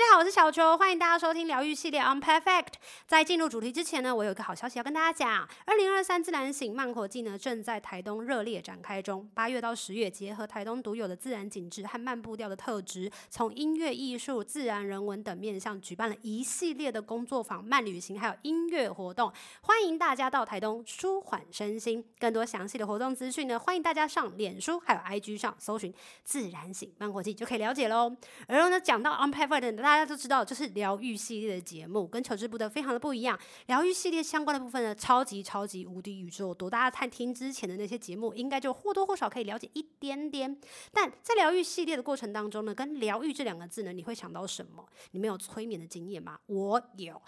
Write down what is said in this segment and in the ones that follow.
大家好我是小球，欢迎大家收听疗愈系列 On Perfect。在进入主题之前呢，我有一个好消息要跟大家讲。二零二三自然醒慢活季呢，正在台东热烈展开中。八月到十月，结合台东独有的自然景致和慢步调的特质，从音乐、艺术、自然、人文等面向，举办了一系列的工作坊、慢旅行，还有音乐活动。欢迎大家到台东舒缓身心。更多详细的活动资讯呢，欢迎大家上脸书还有 IG 上搜寻“自然醒慢活季”就可以了解喽。而后呢，讲到 On Perfect，的大家。都知道，就是疗愈系列的节目，跟求之不得非常的不一样。疗愈系列相关的部分呢，超级超级无敌宇宙多。大家探听之前的那些节目，应该就或多或少可以了解一点点。但在疗愈系列的过程当中呢，跟疗愈这两个字呢，你会想到什么？你们有催眠的经验吗？我有。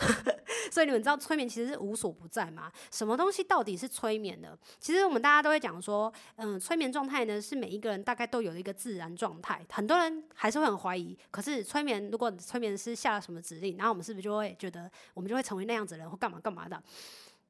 所以你们知道催眠其实是无所不在吗？什么东西到底是催眠的？其实我们大家都会讲说，嗯，催眠状态呢，是每一个人大概都有一个自然状态。很多人还是会很怀疑。可是催眠，如果催眠师下了什么指令，然后我们是不是就会觉得我们就会成为那样子的人或干嘛干嘛的？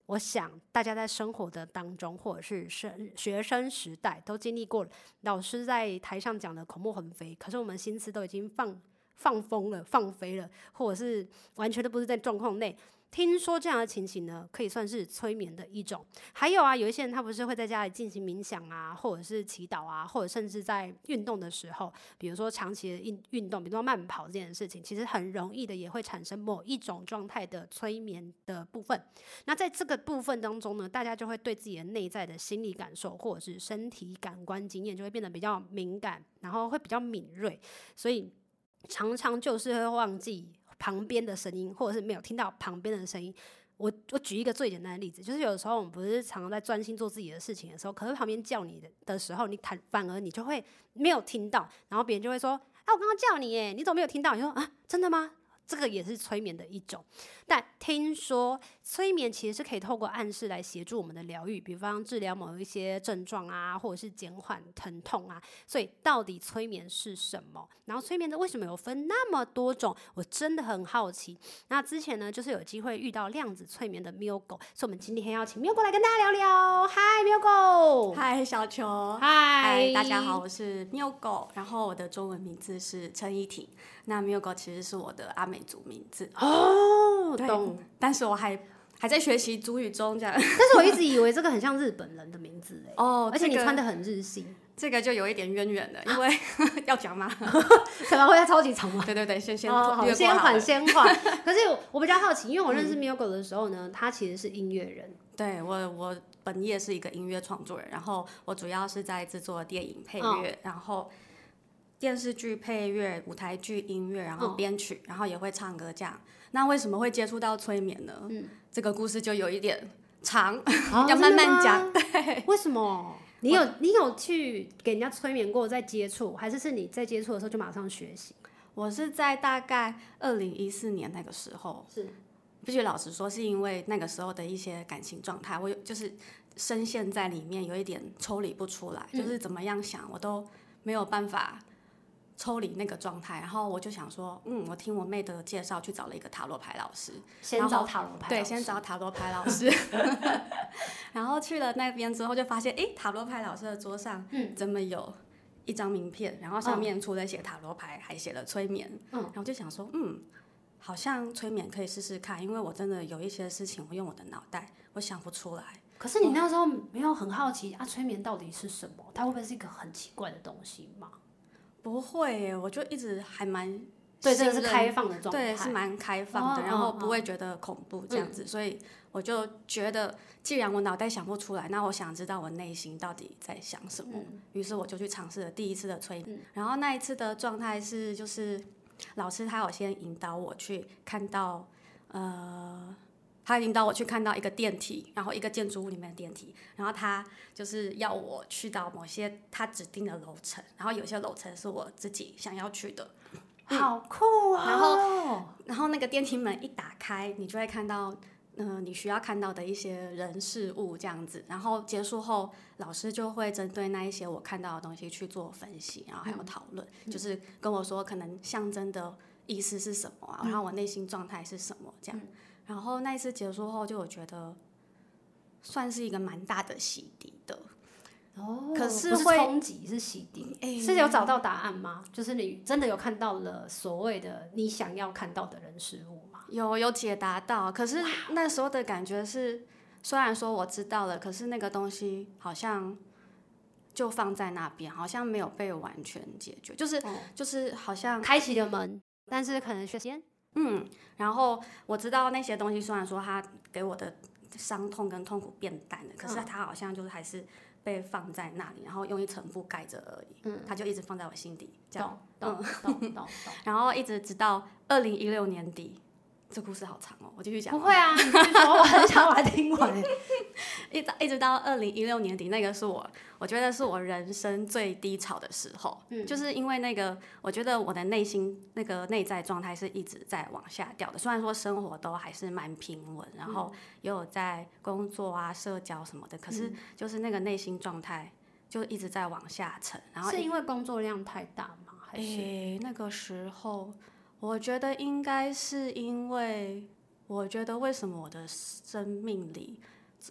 我想大家在生活的当中，或者是生学生时代都经历过，老师在台上讲的口沫横飞，可是我们心思都已经放放风了、放飞了，或者是完全都不是在状况内。听说这样的情形呢，可以算是催眠的一种。还有啊，有一些人他不是会在家里进行冥想啊，或者是祈祷啊，或者甚至在运动的时候，比如说长期的运运动，比如说慢跑这件事情，其实很容易的也会产生某一种状态的催眠的部分。那在这个部分当中呢，大家就会对自己的内在的心理感受或者是身体感官经验就会变得比较敏感，然后会比较敏锐，所以常常就是会忘记。旁边的声音，或者是没有听到旁边的声音。我我举一个最简单的例子，就是有时候我们不是常常在专心做自己的事情的时候，可是旁边叫你的的时候，你反反而你就会没有听到，然后别人就会说：“啊，我刚刚叫你耶，你怎么没有听到？”你说：“啊，真的吗？”这个也是催眠的一种，但听说催眠其实是可以透过暗示来协助我们的疗愈，比方治疗某一些症状啊，或者是减缓疼痛啊。所以到底催眠是什么？然后催眠的为什么有分那么多种？我真的很好奇。那之前呢，就是有机会遇到量子催眠的 Miogo，所以我们今天要请 Miogo 来跟大家聊聊。嗨，Miogo。嗨，小球。嗨，大家好，我是 Miogo，然后我的中文名字是陈依婷。那 Miogo 其实是我的阿美族名字哦，懂。但是我还还在学习主语中，这样。但是我一直以为这个很像日本人的名字哎。哦，而且你穿的很日系，这个就有一点渊源了，因为要讲吗？可能会在超级长吗？对对对，先先好，先缓先缓。可是我比较好奇，因为我认识 Miogo 的时候呢，他其实是音乐人。对我，我本业是一个音乐创作人，然后我主要是在制作电影配乐，然后。电视剧配乐、舞台剧音乐，然后编曲，哦、然后也会唱歌这样。那为什么会接触到催眠呢？嗯，这个故事就有一点长，哦、要慢慢讲。对，为什么？你有你有去给人家催眠过再接触，还是是你在接触的时候就马上学习？我是在大概二零一四年那个时候，是必须老实说，是因为那个时候的一些感情状态，我有就是深陷在里面，有一点抽离不出来，嗯、就是怎么样想我都没有办法。抽离那个状态，然后我就想说，嗯，我听我妹的介绍去找了一个塔罗牌老师，先找塔罗牌，对，先找塔罗牌老师，然后去了那边之后就发现，诶，塔罗牌老师的桌上，嗯，怎么有一张名片，然后上面除了写塔罗牌，还写了催眠，嗯，然后就想说，嗯，好像催眠可以试试看，因为我真的有一些事情，我用我的脑袋，我想不出来。可是你那时候没有很好奇啊，催眠到底是什么？它会不会是一个很奇怪的东西吗？不会耶，我就一直还蛮对，这个是开放的状态，对，是蛮开放的，哦、然后不会觉得恐怖这样子，嗯、所以我就觉得，既然我脑袋想不出来，那我想知道我内心到底在想什么，嗯、于是我就去尝试了第一次的催眠，嗯、然后那一次的状态是，就是老师他有先引导我去看到，呃。他引导我去看到一个电梯，然后一个建筑物里面的电梯，然后他就是要我去到某些他指定的楼层，然后有些楼层是我自己想要去的，好酷啊！然后，然后那个电梯门一打开，你就会看到，嗯、呃，你需要看到的一些人事物这样子。然后结束后，老师就会针对那一些我看到的东西去做分析，然后还有讨论，嗯、就是跟我说可能象征的。意思是什么啊？然后我内心状态是什么？这样。然后那一次结束后，就我觉得算是一个蛮大的洗涤的。哦，可是会冲击是洗涤，欸，是有找到答案吗？就是你真的有看到了所谓的你想要看到的人事物吗？有有解答到，可是那时候的感觉是，虽然说我知道了，可是那个东西好像就放在那边，好像没有被完全解决，就是、哦、就是好像开启了门，但是可能时间。嗯，然后我知道那些东西，虽然说它给我的伤痛跟痛苦变淡了，可是它好像就是还是。被放在那里，然后用一层布盖着而已。嗯，它就一直放在我心底，这样。懂懂懂懂。然后一直直到二零一六年底。这故事好长哦，我继续讲。不会啊，你说，我很想把它听完。一直一直到二零一六年底，那个是我，我觉得是我人生最低潮的时候。嗯，就是因为那个，我觉得我的内心那个内在状态是一直在往下掉的。虽然说生活都还是蛮平稳，然后也有在工作啊、社交什么的，可是就是那个内心状态就一直在往下沉。然后是因为工作量太大吗？还是？诶，那个时候。我觉得应该是因为，我觉得为什么我的生命里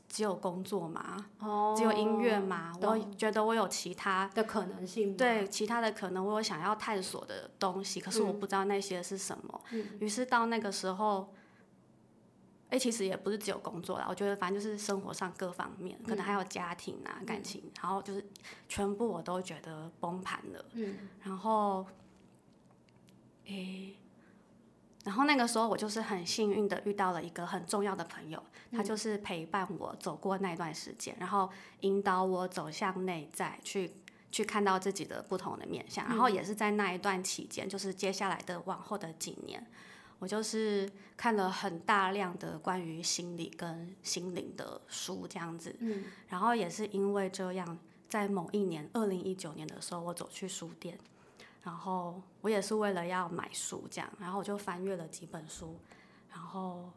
只有工作嘛，哦，只有音乐嘛？我觉得我有其他的可能性，对，其他的可能我有想要探索的东西，可是我不知道那些是什么。嗯，于是到那个时候，哎，其实也不是只有工作啦，我觉得反正就是生活上各方面，可能还有家庭啊、感情，然后就是全部我都觉得崩盘了。嗯，然后，哎。然后那个时候，我就是很幸运的遇到了一个很重要的朋友，他就是陪伴我走过那段时间，然后引导我走向内在，去去看到自己的不同的面相。然后也是在那一段期间，就是接下来的往后的几年，我就是看了很大量的关于心理跟心灵的书，这样子。嗯。然后也是因为这样，在某一年，二零一九年的时候，我走去书店。然后我也是为了要买书这样，然后我就翻阅了几本书，然后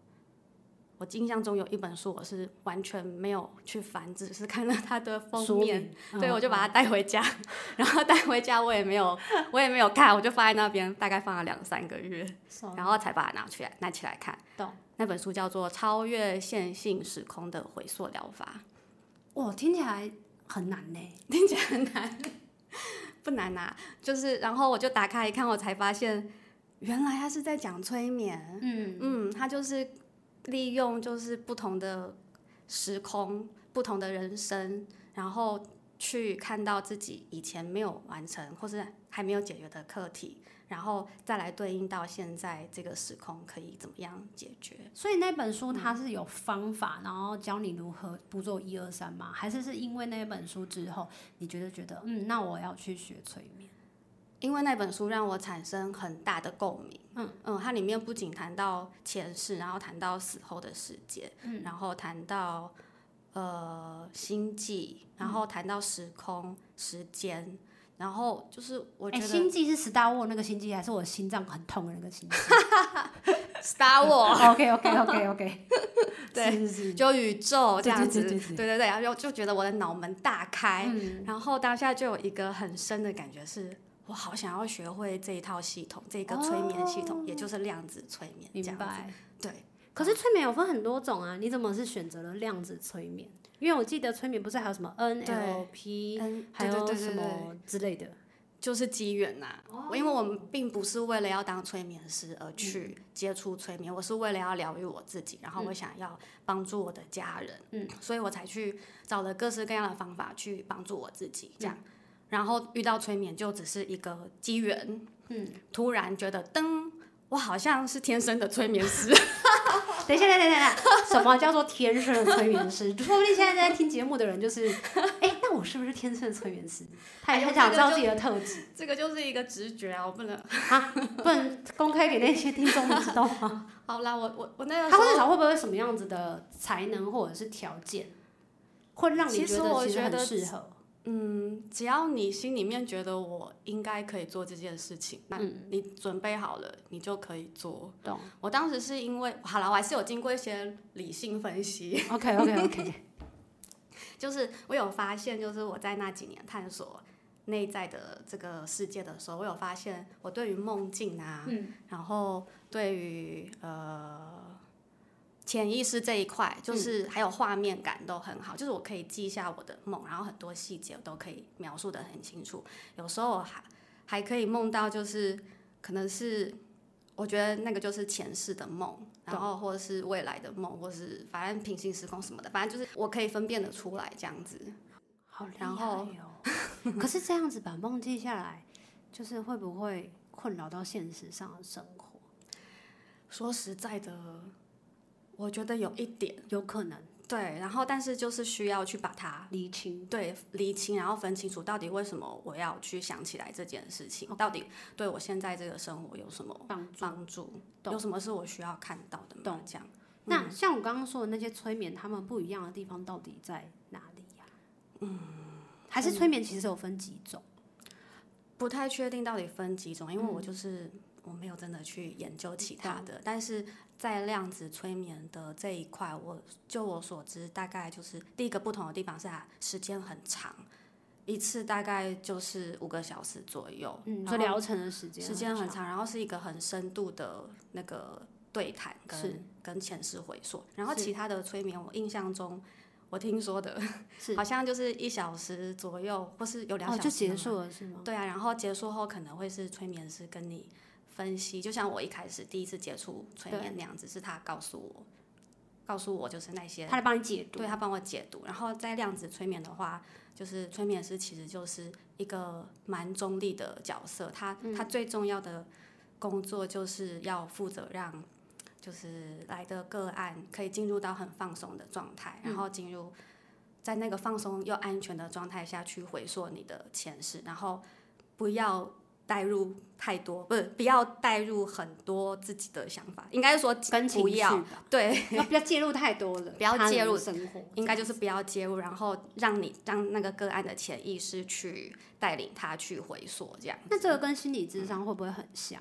我印象中有一本书我是完全没有去翻，只是看了它的封面，对，我就把它带回家，然后带回家我也没有我也没有看，我就放在那边，大概放了两三个月，然后才把它拿出来拿起来看。那本书叫做《超越线性时空的回溯疗法》。哇，听起来很难呢，听起来很难。不难啊，就是然后我就打开一看，我才发现原来他是在讲催眠。嗯嗯，他就是利用就是不同的时空、不同的人生，然后去看到自己以前没有完成或是还没有解决的课题。然后再来对应到现在这个时空可以怎么样解决？所以那本书它是有方法，嗯、然后教你如何步骤一二三吗？还是是因为那本书之后，你觉得觉得嗯，那我要去学催眠？因为那本书让我产生很大的共鸣。嗯嗯，它里面不仅谈到前世，然后谈到死后的世界，嗯、然后谈到呃星际，然后谈到时空、嗯、时间。然后就是我觉得，星际是 Star Wars 那个星际，还是我心脏很痛的那个星际？Star Wars。OK OK OK OK。对，是是是，就宇宙这样子。对对对，然后就觉得我的脑门大开，嗯、然后当下就有一个很深的感觉是，我好想要学会这一套系统，这个催眠系统，哦、也就是量子催眠。明白。对。可是催眠有分很多种啊，你怎么是选择了量子催眠？因为我记得催眠不是还有什么 NLP，还有什么之类的，就是机缘呐。Oh. 因为我们并不是为了要当催眠师而去接触催眠，嗯、我是为了要疗愈我自己，然后我想要帮助我的家人，嗯，所以我才去找了各式各样的方法去帮助我自己，这样。嗯、然后遇到催眠就只是一个机缘，嗯，突然觉得噔，我好像是天生的催眠师。等一下，等一下，等一下，什么叫做天生的催眠师？说不定现在在听节目的人就是，哎、欸，那我是不是天生的催眠师？他也很想知道自己的特质。这个就是一个直觉啊，我不能啊，不能公开给那些听众知道吗？好啦，我我我那个，他会找会不会什么样子的才能或者是条件，会让你觉得其实很适合？嗯，只要你心里面觉得我应该可以做这件事情，那你准备好了，你就可以做。懂。我当时是因为好了，我还是有经过一些理性分析。OK OK OK。就是我有发现，就是我在那几年探索内在的这个世界的时候，我有发现我对于梦境啊，嗯，然后对于呃潜意识这一块，就是还有画面感都很好，就是我可以记下我的梦，然后很多细节我都可以描述的很清楚。有时候还还可以梦到，就是可能是我觉得那个就是前世的梦，然后或者是未来的梦，或是反正平行时空什么的，反正就是我可以分辨得出来这样子。好厉害哦！可是这样子把梦记下来，就是会不会困扰到现实上的生活？说实在的，我觉得有一点有可能。对，然后但是就是需要去把它厘清，对，厘清，然后分清楚到底为什么我要去想起来这件事情，Okay. 到底对我现在这个生活有什么帮帮助？有什么是我需要看到的吗？懂这样。那像我刚刚说的那些催眠，他们不一样的地方到底在哪里？嗯，还是催眠其实有分几种，不太确定到底分几种，因为我就是我没有真的去研究其他的。但是在量子催眠的这一块，我就我所知，大概就是第一个不同的地方是它时间很长，一次大概就是五个小时左右，嗯，说疗程的时间时间很长，然后是一个很深度的那个对谈跟跟前世回溯，然后其他的催眠我印象中。我听说的，是好像就是一小时左右，或是有两小时、哦、就结束了，是吗？对啊，然后结束后可能会是催眠师跟你分析，就像我一开始第一次接触催眠那样子，是他告诉我，告诉我就是那些，他来帮你解读，对，他帮我解读。然后在量子催眠的话，就是催眠师其实就是一个蛮中立的角色，他、嗯、他最重要的工作就是要负责让。就是来的个案可以进入到很放松的状态，然后进入在那个放松又安全的状态下去回溯你的前世，然后不要带入太多，不是不要带入很多自己的想法，应该是说跟不要对，不要介入太多了，不要介入生活，应该就是不要介入，然后让你让那个个案的潜意识去带领他去回溯这样。那这个跟心理智商会不会很像？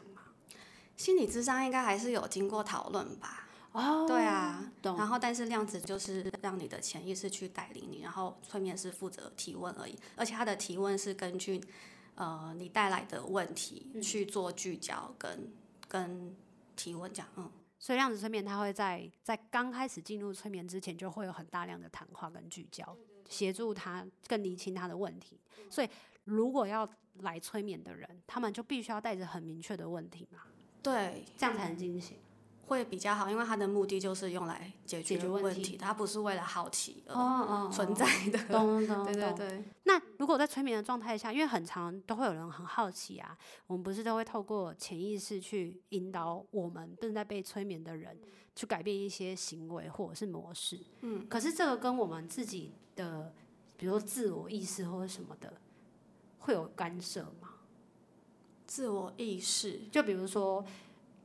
心理智商应该还是有经过讨论吧？哦、oh，对啊，然后但是量子就是让你的潜意识去带领你，然后催眠师负责提问而已，而且他的提问是根据呃你带来的问题去做聚焦跟、嗯、跟提问这样。嗯，所以量子催眠他会在在刚开始进入催眠之前就会有很大量的谈话跟聚焦，协助他更厘清他的问题。所以如果要来催眠的人，他们就必须要带着很明确的问题嘛。对，这样才能进行，会比较好，因为它的目的就是用来解决问题，它不是为了好奇而存在的。懂懂懂。对对对。那如果在催眠的状态下，因为很常都会有人很好奇啊，我们不是都会透过潜意识去引导我们正在被催眠的人去改变一些行为或者是模式。嗯。可是这个跟我们自己的，比如说自我意识或者什么的，会有干涉吗？自我意识，就比如说，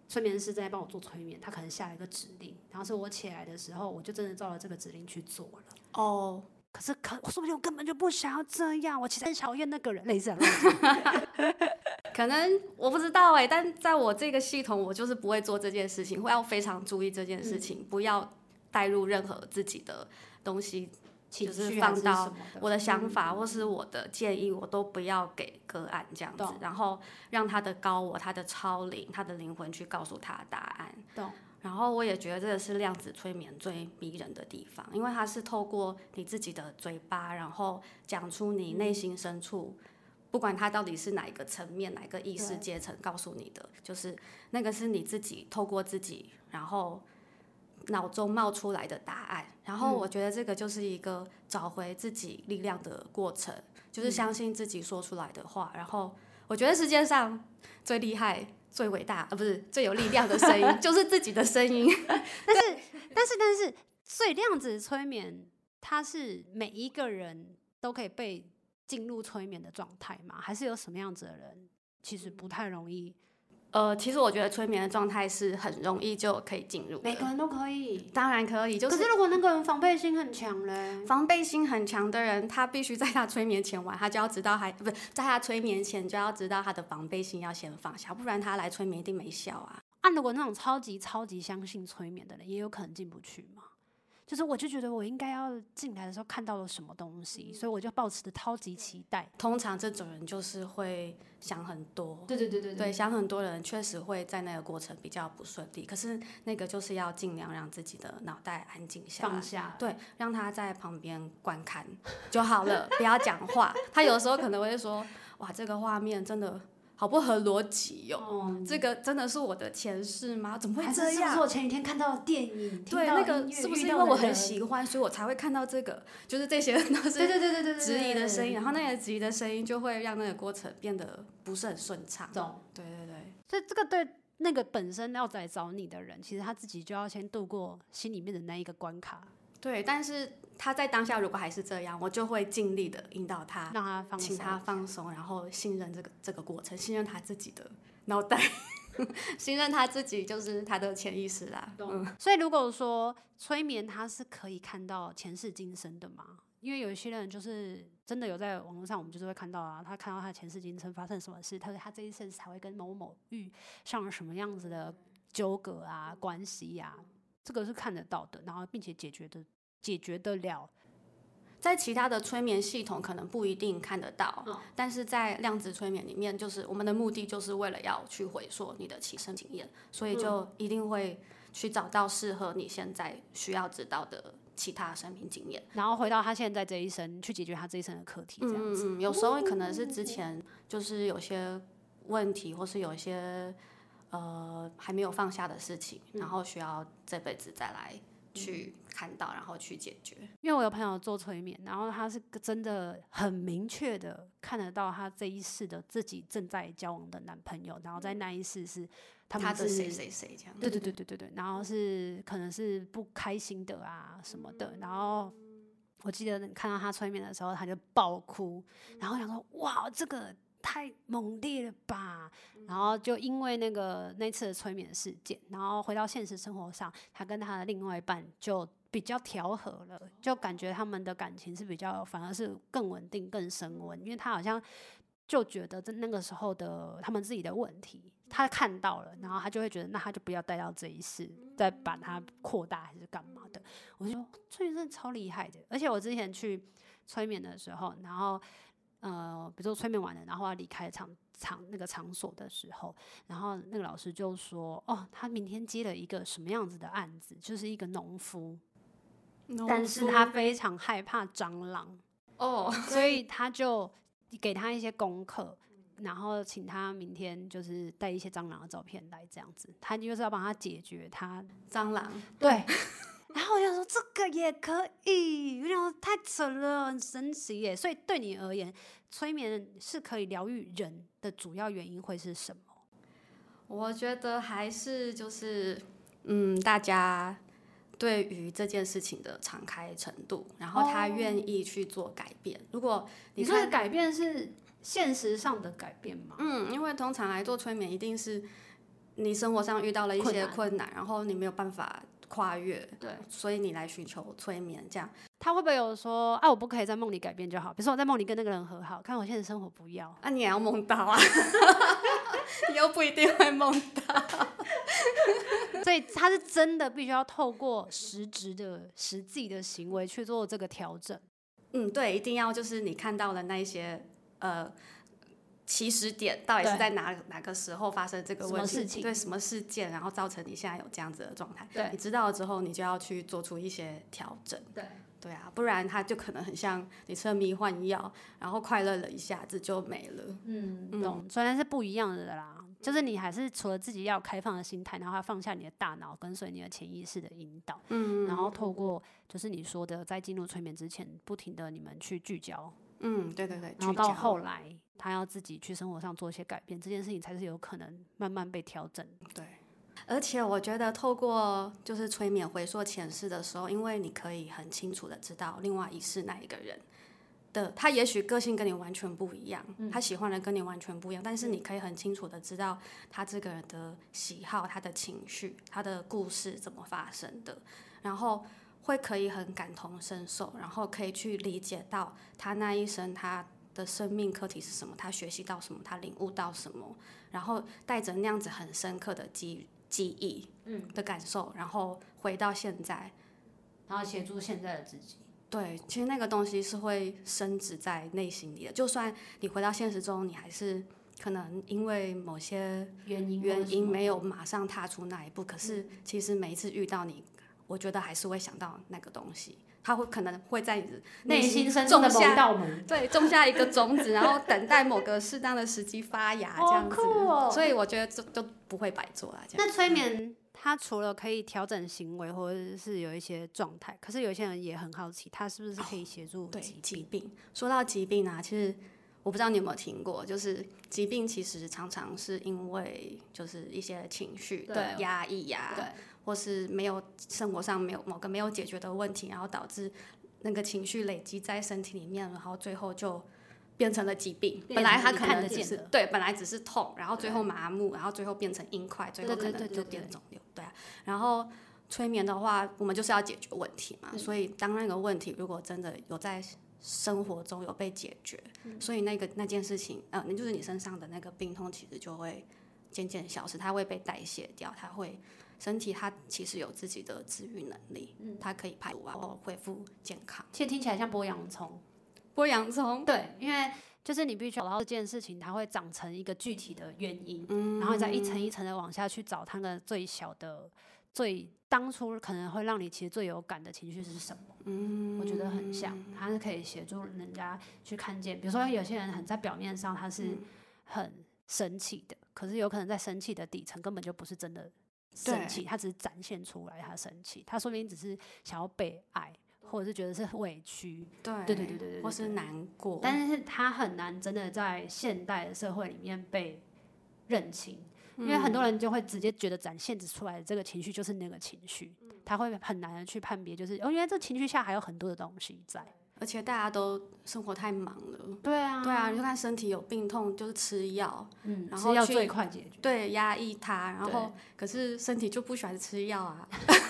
催眠师正在帮我做催眠，他可能下了一个指令，然后是我起来的时候，我就真的照了这个指令去做了。哦，可是可我说不定我根本就不想要这样，我其实很讨厌那个人，类似 可能我不知道哎、欸，但在我这个系统，我就是不会做这件事情，会要非常注意这件事情，嗯、不要带入任何自己的东西。就是放到我的想法或是我的建议，我都不要给个案这样子，然后让他的高我、他的超灵、他的灵魂去告诉他答案。然后我也觉得这个是量子催眠最迷人的地方，因为它是透过你自己的嘴巴，然后讲出你内心深处，不管它到底是哪一个层面、哪一个意识阶层告诉你的，就是那个是你自己透过自己，然后。脑中冒出来的答案，然后我觉得这个就是一个找回自己力量的过程，嗯、就是相信自己说出来的话。然后我觉得世界上最厉害、最伟大，呃，不是最有力量的声音，就是自己的声音。但是，但是，但是，所以量子催眠，它是每一个人都可以被进入催眠的状态吗？还是有什么样子的人其实不太容易？呃，其实我觉得催眠的状态是很容易就可以进入，每个人都可以，当然可以。就是，可是如果那个人防备心很强嘞，防备心很强的人，他必须在他催眠前完，他就要知道还，还不是在他催眠前就要知道他的防备心要先放下，不然他来催眠一定没效啊。啊，如果那种超级超级相信催眠的人，也有可能进不去嘛。就是我就觉得我应该要进来的时候看到了什么东西，所以我就抱持的超级期待。通常这种人就是会想很多，对对对对对，对，想很多的人确实会在那个过程比较不顺利。可是那个就是要尽量让自己的脑袋安静下来，放下，对，让他在旁边观看就好了，不要讲话。他有时候可能会说：“哇，这个画面真的。”好不合逻辑哟，这个真的是我的前世吗？怎么会这样？是，是我前几天看到的电影，对，那个是不是因为我很喜欢，所以我才会看到这个？就是这些 都是对对对对对质疑的声音，然后那些质疑的声音就会让那个过程变得不是很顺畅。懂？对对对。所以这个对那个本身要来找你的人，其实他自己就要先度过心里面的那一个关卡。对，但是他在当下如果还是这样，我就会尽力的引导他，让他放松，请他放松，然后信任这个这个过程，信任他自己的脑袋，信任他自己就是他的潜意识啦。嗯，所以如果说催眠，他是可以看到前世今生的吗？因为有一些人就是真的有在网络上，我们就是会看到啊，他看到他前世今生发生什么事，他说他这一生才会跟某某遇上了什么样子的纠葛啊、关系呀、啊。这个是看得到的，然后并且解决的解决得了，在其他的催眠系统可能不一定看得到，嗯、但是在量子催眠里面，就是我们的目的就是为了要去回溯你的起身经验，所以就一定会去找到适合你现在需要知道的其他生命经验，然后回到他现在这一生去解决他这一生的课题。这样子，嗯，有时候可能是之前就是有些问题，或是有一些。呃，还没有放下的事情，然后需要这辈子再来去看到，然后去解决。因为我有朋友做催眠，然后他是真的很明确的看得到他这一世的自己正在交往的男朋友，然后在那一世是他们是谁谁谁这样。对对对对对对，然后是可能是不开心的啊什么的，然后我记得看到他催眠的时候，他就爆哭，然后想说哇这个。太猛烈了吧！然后就因为那个那次的催眠事件，然后回到现实生活上，他跟他的另外一半就比较调和了，就感觉他们的感情是比较，反而是更稳定、更升温。因为他好像就觉得在那个时候的他们自己的问题，他看到了，然后他就会觉得，那他就不要带到这一世，再把它扩大还是干嘛的。我就说催眠真的超厉害的，而且我之前去催眠的时候，然后。呃，比如说催眠完了，然后要离开场场那个场所的时候，然后那个老师就说：“哦，他明天接了一个什么样子的案子，就是一个农夫，农夫，但是他非常害怕蟑螂哦，所以他就给他一些功课，然后请他明天就是带一些蟑螂的照片来，这样子，他就是要帮他解决他蟑螂，对。” 然后我就说这个也可以，我想太扯了，很神奇耶。所以对你而言，催眠是可以疗愈人的主要原因会是什么？我觉得还是就是，嗯，大家对于这件事情的敞开程度，然后他愿意去做改变。哦、如果你说的改变是现实上的改变吗？嗯，因为通常来做催眠，一定是你生活上遇到了一些困难然后你没有办法。跨越，对，所以你来寻求催眠，这样他会不会有说，啊，我不可以在梦里改变就好？比如说我在梦里跟那个人和好，看我现实生活不要，啊，你也要梦到啊，你又不一定会梦到，所以他是真的必须要透过实质的、实际的行为去做这个调整。嗯，对，一定要就是你看到的那一些，呃。起始点到底是在哪哪个时候发生这个问题？事情对，什么事件，然后造成你现在有这样子的状态？对，你知道了之后，你就要去做出一些调整。对，对啊，不然它就可能很像你吃了迷幻药，然后快乐了一下子就没了。嗯，懂。虽然是不一样的啦，就是你还是除了自己要开放的心态，然后要放下你的大脑，跟随你的潜意识的引导。嗯，然后透过就是你说的，在进入催眠之前，不停的你们去聚焦。嗯，对对对。然后到后来。他要自己去生活上做一些改变，这件事情才是有可能慢慢被调整。对，而且我觉得透过就是催眠回溯前世的时候，因为你可以很清楚的知道另外一世那一个人的，他也许个性跟你完全不一样，嗯、他喜欢的跟你完全不一样，但是你可以很清楚的知道他这个人的喜好、他的情绪、他的故事怎么发生的，然后会可以很感同身受，然后可以去理解到他那一生他。的生命课题是什么？他学习到什么？他领悟到什么？然后带着那样子很深刻的记记忆，嗯，的感受，然后回到现在，然后协助现在的自己。对，其实那个东西是会深植在内心里的，就算你回到现实中，你还是可能因为某些原因原因没有马上踏出那一步，可是其实每一次遇到你，我觉得还是会想到那个东西，它会可能会在你的内心种下某道门，对，种下一个种子，然后等待某个适当的时机发芽，这样子。哦、所以我觉得这就不会白做啊。那催眠。它除了可以调整行为，或者是有一些状态，可是有些人也很好奇，它是不是可以协助疾病？哦、疾病。说到疾病啊，其实我不知道你有没有听过，就是疾病其实常常是因为就是一些情绪的压抑呀、或是没有生活上没有某个没有解决的问题，然后导致那个情绪累积在身体里面，然后最后就。变成了疾病，本来他可能只是对，本来只是痛，然后最后麻木，然后最后变成硬块，最后可能就变肿瘤，对啊。然后催眠的话，我们就是要解决问题嘛，嗯、所以当那个问题如果真的有在生活中有被解决，嗯、所以那个那件事情，呃，那就是你身上的那个病痛，其实就会渐渐消失，它会被代谢掉，它会身体它其实有自己的治愈能力，嗯、它可以排毒啊，然后恢复健康。其实听起来像剥洋葱。剥洋葱，对，因为就是你必须找到这件事情，它会长成一个具体的原因，嗯、然后再一层一层的往下去找它的最小的、最当初可能会让你其实最有感的情绪是什么。嗯，我觉得很像，它是可以协助人家去看见，比如说有些人很在表面上他是很生气的，可是有可能在生气的底层根本就不是真的生气，他只是展现出来他生气，他说不定只是想要被爱。或者是觉得是委屈，对对对对对，或是难过，但是他很难真的在现代的社会里面被认清，嗯、因为很多人就会直接觉得展现出来的这个情绪就是那个情绪，嗯、他会很难的去判别，就是哦，原来这情绪下还有很多的东西在。而且大家都生活太忙了，对啊，对啊，你就看身体有病痛就是吃药，嗯，然后要最快解决，对，压抑它，然后可是身体就不喜欢吃药啊，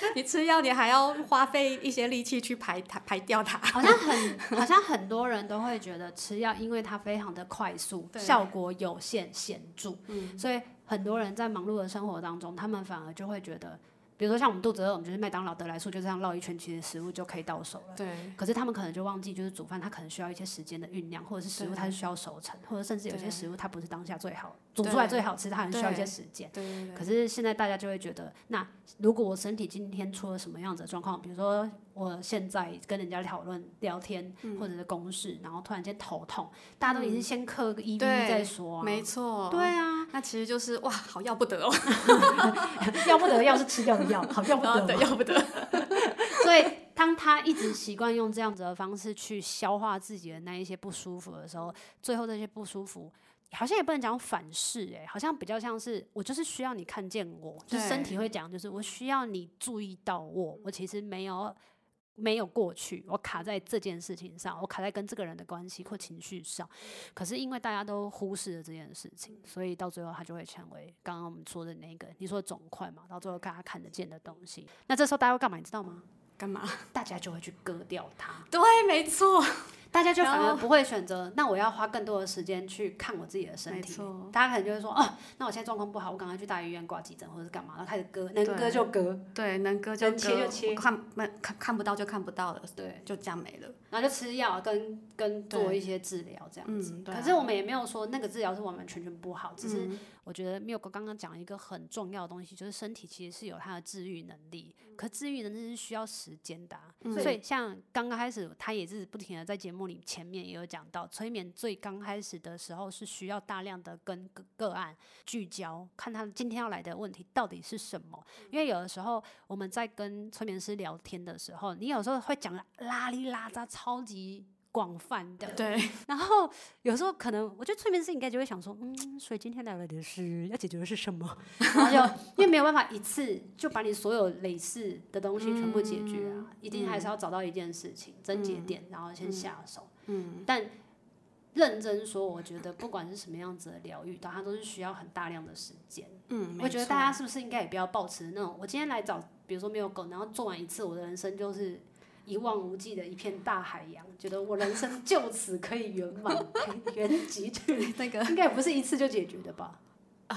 你吃药你还要花费一些力气去排它排掉它，好像很好像很多人都会觉得吃药，因为它非常的快速，效果有限显著，嗯，所以很多人在忙碌的生活当中，他们反而就会觉得。比如说像我们肚子饿，我们就是麦当劳、德来速就这样绕一圈，其实食物就可以到手了。对。可是他们可能就忘记，就是煮饭，它可能需要一些时间的酝酿，或者是食物它是需要熟成，或者甚至有些食物它不是当下最好煮出来最好吃，它很需要一些时间。对，对，对，对。可是现在大家就会觉得，那如果我身体今天出了什么样子的状况，比如说。我现在跟人家讨论聊天，或者是公事，然后突然间头痛，大家都已经先嗑个 ED 再说，没错，对啊，那其实就是哇，好要不得哦，要不得，要是吃掉的药，好要不得，要不得。所以当他一直习惯用这样子的方式去消化自己的那一些不舒服的时候，最后这些不舒服好像也不能讲反噬，哎，好像比较像是我就是需要你看见我，就身体会讲，就是我需要你注意到我，我其实没有。没有过去，我卡在这件事情上，我卡在跟这个人的关系或情绪上。可是因为大家都忽视了这件事情，所以到最后他就会成为刚刚我们说的那个你说的肿块嘛，到最后大家看得见的东西。那这时候大家会干嘛？你知道吗？干嘛？大家就会去割掉它。对，没错。大家就反而不会选择，那我要花更多的时间去看我自己的身体。大家可能就会说，哦，那我现在状况不好，我赶快去大医院挂急诊或者是干嘛，然后开始割，能割就割，对，能割就割，能切就切，看没看看不到就看不到了，对，就这样没了。然后就吃药跟跟做一些治疗这样子。可是我们也没有说那个治疗是完完全全不好，只是我觉得 Milk 刚刚讲一个很重要的东西，就是身体其实是有它的治愈能力，可治愈能力是需要时间的。所以像刚刚开始，他也是不停的在节目里前面也有讲到，催眠最刚开始的时候是需要大量的跟个个案聚焦，看他今天要来的问题到底是什么。因为有的时候我们在跟催眠师聊天的时候，你有时候会讲拉里拉杂。超级广泛的，对。然后有时候可能，我觉得催眠师应该就会想说，嗯，所以今天来了的是要解决的是什么？然后就因为没有办法一次就把你所有类似的东西全部解决啊，嗯、一定还是要找到一件事情症结点，然后先下手。嗯。但认真说，我觉得不管是什么样子的疗愈，它都是需要很大量的时间。嗯。我觉得大家是不是应该也不要抱持那种，我今天来找，比如说没有狗，然后做完一次，我的人生就是。一望无际的一片大海洋，觉得我人生就此可以圆满，圆寂去 那个，应该也不是一次就解决的吧？啊，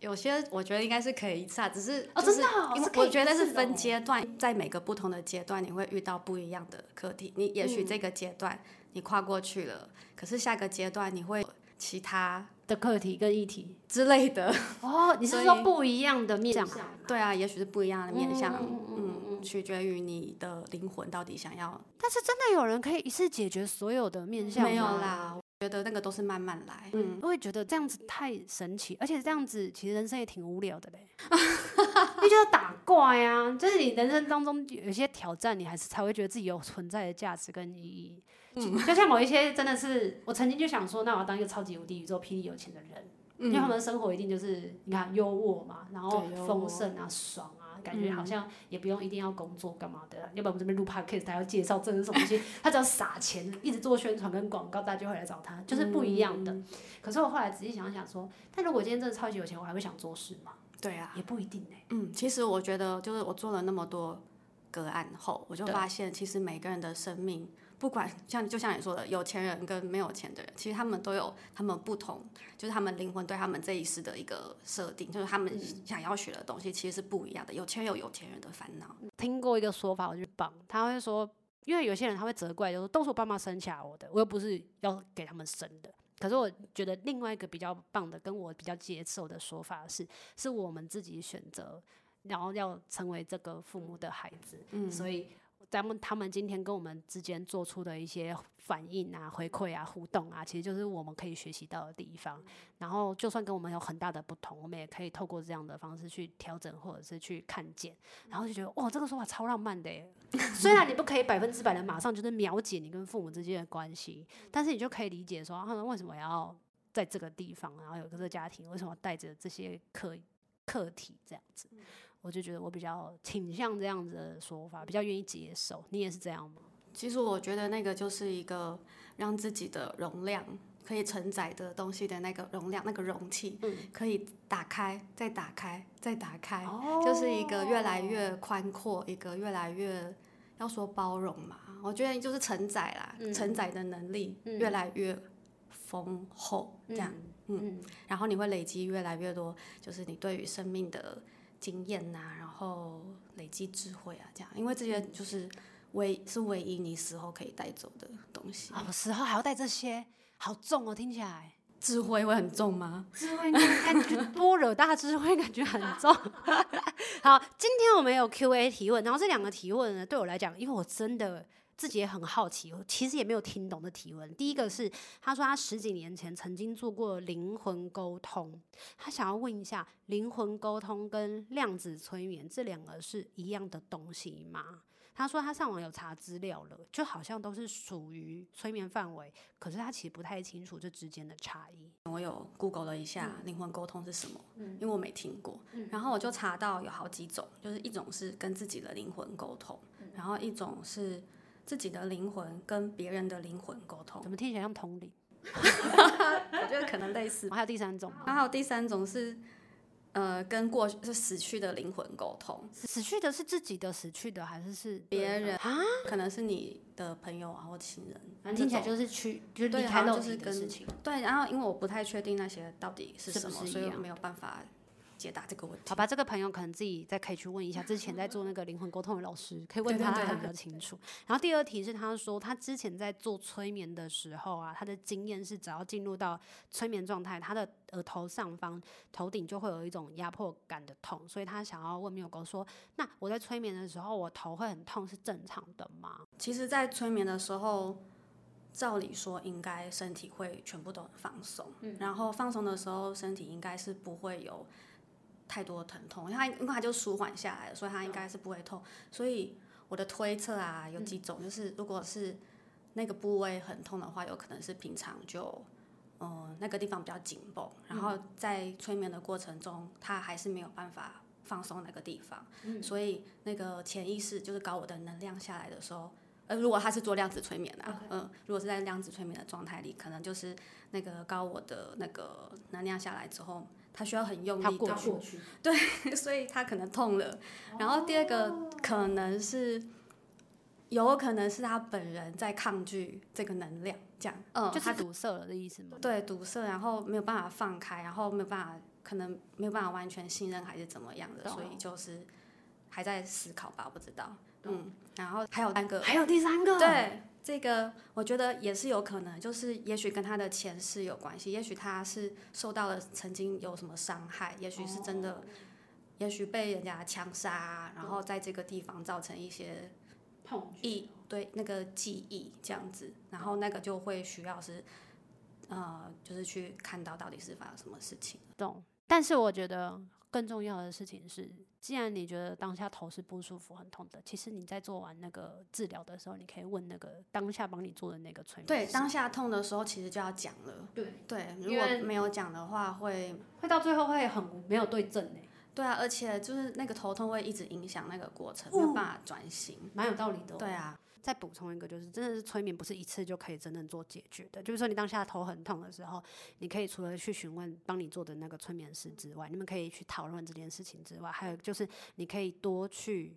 有些我觉得应该是可以一次啊，只是哦，真的，因为我觉得是分阶段，在每个不同的阶段，你会遇到不一样的课题。你也许这个阶段你跨过去了，可是下个阶段你会其他的课题跟议题之类的。哦，你是说不一样的面向？对啊，也许是不一样的面向，嗯，取决于你的灵魂到底想要。但是真的有人可以一次解决所有的面向吗？没有啦。觉得那个都是慢慢来，嗯，我会觉得这样子太神奇，而且这样子其实人生也挺无聊的嘞。你觉得打怪呀、啊，就是你人生当中有一些挑战，你还是才会觉得自己有存在的价值跟意义。嗯，就像某一些真的是，我曾经就想说，那我要当一个超级无敌宇宙霹雳有钱的人，嗯，因为他们的生活一定就是你看优渥嘛，然后丰盛啊，爽啊。感觉好像也不用一定要工作干嘛的，嗯、要不然我们这边录 podcast 他要介绍这是什么东西，他只要撒钱一直做宣传跟广告，大家就会来找他，就是不一样的。嗯、可是我后来仔细想想说，但如果今天真的超级有钱，我还会想做事吗？对啊，也不一定呢。嗯，其实我觉得就是我做了那么多个案后，我就发现其实每个人的生命。不管像就像你说的，有钱人跟没有钱的人，其实他们都有他们不同，就是他们灵魂对他们这一世的一个设定，就是他们想要学的东西其实是不一样的。有钱人有有钱人的烦恼。听过一个说法，我觉得棒，他会说，因为有些人他会责怪，就是都是我爸妈生下我的，我又不是要给他们生的。可是我觉得另外一个比较棒的，跟我比较接受的说法是，是我们自己选择，然后要成为这个父母的孩子，嗯，所以。咱们他们今天跟我们之间做出的一些反应啊、回馈啊、互动啊，其实就是我们可以学习到的地方。然后，就算跟我们有很大的不同，我们也可以透过这样的方式去调整，或者是去看见。然后就觉得，哇，这个说法超浪漫的耶！虽然你不可以百分之百的马上就是秒解你跟父母之间的关系，但是你就可以理解说，他们为什么要在这个地方，然后有这个家庭，为什么带着这些课课题这样子。我就觉得我比较倾向这样子的说法，比较愿意接受。你也是这样吗？其实我觉得那个就是一个让自己的容量可以承载的东西的那个容量，那个容器，可以打开，再打开，再打开，嗯、就是一个越来越宽阔，一个越来越要说包容嘛。我觉得就是承载啦，嗯、承载的能力越来越丰厚，这样，嗯，嗯，然后你会累积越来越多，就是你对于生命的。经验呐、啊，然后累积智慧啊，这样，因为这些就是唯是唯一你死后可以带走的东西。哦，死后还要带这些，好重哦，听起来。智慧会很重吗？智慧感觉般若大智慧感觉很重。好，今天我们有 Q&A 提问，然后这两个提问呢，对我来讲，因为我真的。自己也很好奇，其实也没有听懂的提问。第一个是，他说他十几年前曾经做过灵魂沟通，他想要问一下，灵魂沟通跟量子催眠这两个是一样的东西吗？他说他上网有查资料了，就好像都是属于催眠范围，可是他其实不太清楚这之间的差异。我有 Google 了一下灵魂沟通是什么，嗯，因为我没听过，嗯，然后我就查到有好几种，就是一种是跟自己的灵魂沟通，然后一种是。自己的灵魂跟别人的灵魂沟通，怎么听起来像通灵？我觉得可能类似。还有第三种，还有第三种是，呃，跟过去是死去的灵魂沟通。死去的是自己的死去的，还是是别人啊？可能是你的朋友啊或亲人。反正听起来就是去，就是离开肉体的事情。对，然后因为我不太确定那些到底是什么，是是所以我没有办法。解答这个问题，好吧，这个朋友可能自己再可以去问一下，之前在做那个灵魂沟通的老师，可以问他，他比较清楚。然后第二题是，他说他之前在做催眠的时候啊，他的经验是，只要进入到催眠状态，他的额头上方、头顶就会有一种压迫感的痛，所以他想要问妙狗说，那我在催眠的时候，我头会很痛是正常的吗？其实，在催眠的时候，照理说应该身体会全部都很放松，嗯，然后放松的时候，身体应该是不会有。太多疼痛，因为它因为它就舒缓下来了，所以它应该是不会痛。所以我的推测啊，有几种，就是如果是那个部位很痛的话，有可能是平常就，嗯、呃，那个地方比较紧绷，然后在催眠的过程中，他还是没有办法放松那个地方，所以那个潜意识就是高我的能量下来的时候，呃，如果他是做量子催眠啊，嗯、呃，如果是在量子催眠的状态里，可能就是那个高我的那个能量下来之后。他需要很用力的过去，对，所以他可能痛了。然后第二个可能是，有可能是他本人在抗拒这个能量，这样，嗯，就是堵塞了的意思吗？对，堵塞，然后没有办法放开，然后没有办法可能没有办法完全信任还是怎么样的，所以就是还在思考吧，我不知道。嗯，然后还有三个，还有第三个，对，这个我觉得也是有可能，就是也许跟他的前世有关系，也许他是受到了曾经有什么伤害，也许是真的，哦、也许被人家枪杀，然后在这个地方造成一些痛忆，对那个记忆这样子，然后那个就会需要是，呃，就是去看到到底是发生什么事情。懂，但是我觉得。更重要的事情是，既然你觉得当下头是不舒服、很痛的，其实你在做完那个治疗的时候，你可以问那个当下帮你做的那个催眠。对，当下痛的时候，其实就要讲了。对对，如果没有讲的话会，会会到最后会很没有对症。对啊，而且就是那个头痛会一直影响那个过程，没有办法转型，蛮有道理的。对啊。再补充一个，就是真的是催眠不是一次就可以真正做解决的。就是说，你当下头很痛的时候，你可以除了去询问帮你做的那个催眠师之外，你们可以去讨论这件事情之外，还有就是你可以多去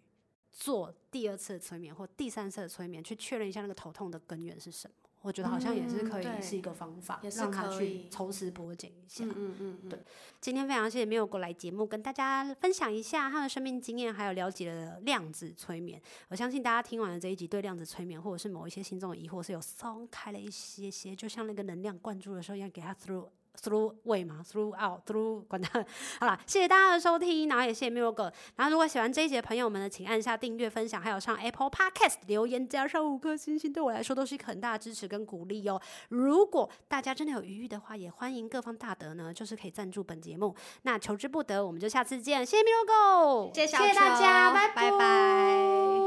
做第二次催眠或第三次的催眠，去确认一下那个头痛的根源是什么。我觉得好像也是可以，是一个方法，嗯、让他去抽丝剥茧一下。嗯嗯，嗯，嗯对。今天非常谢谢 Miracle 来节目，跟大家分享一下他的生命经验，还有了解了量子催眠。我相信大家听完了这一集，对量子催眠或者是某一些心中的疑惑是有松开了一些些，就像那个能量灌注的时候一样，给他 through。Through way 嘛，Through out，Through 管他。好了，谢谢大家的收听，然后也谢谢 Miracle。然后如果喜欢这一集的朋友们呢，请按下订阅、分享，还有上 Apple Podcast 留言，加上五颗星星，对我来说都是一个很大的支持跟鼓励哦。如果大家真的有余裕的话，也欢迎各方大德呢，就是可以赞助本节目。那求之不得，我们就下次见，谢谢 Miracle，谢谢大家，拜拜。拜拜。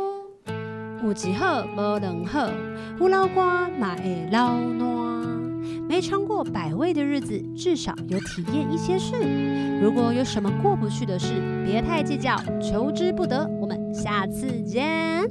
有一好无两好，有老瓜嘛会老烂。没尝过百味的日子，至少有体验一些事。如果有什么过不去的事，别太计较，求之不得。我们下次见。